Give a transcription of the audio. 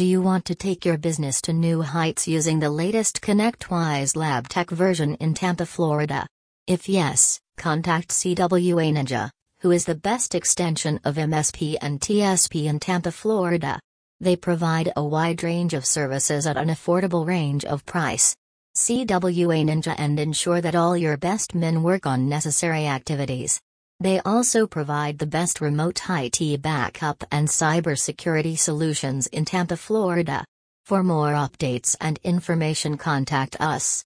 Do you want to take your business to new heights using the latest ConnectWise Lab Tech version in Tampa, Florida? If yes, contact CWA Ninja, who is the best extension of MSP and TSP in Tampa, Florida. They provide a wide range of services at an affordable range of price. CWA Ninja and ensure that all your best men work on necessary activities. They also provide the best remote IT backup and cybersecurity solutions in Tampa, Florida. For more updates and information, contact us.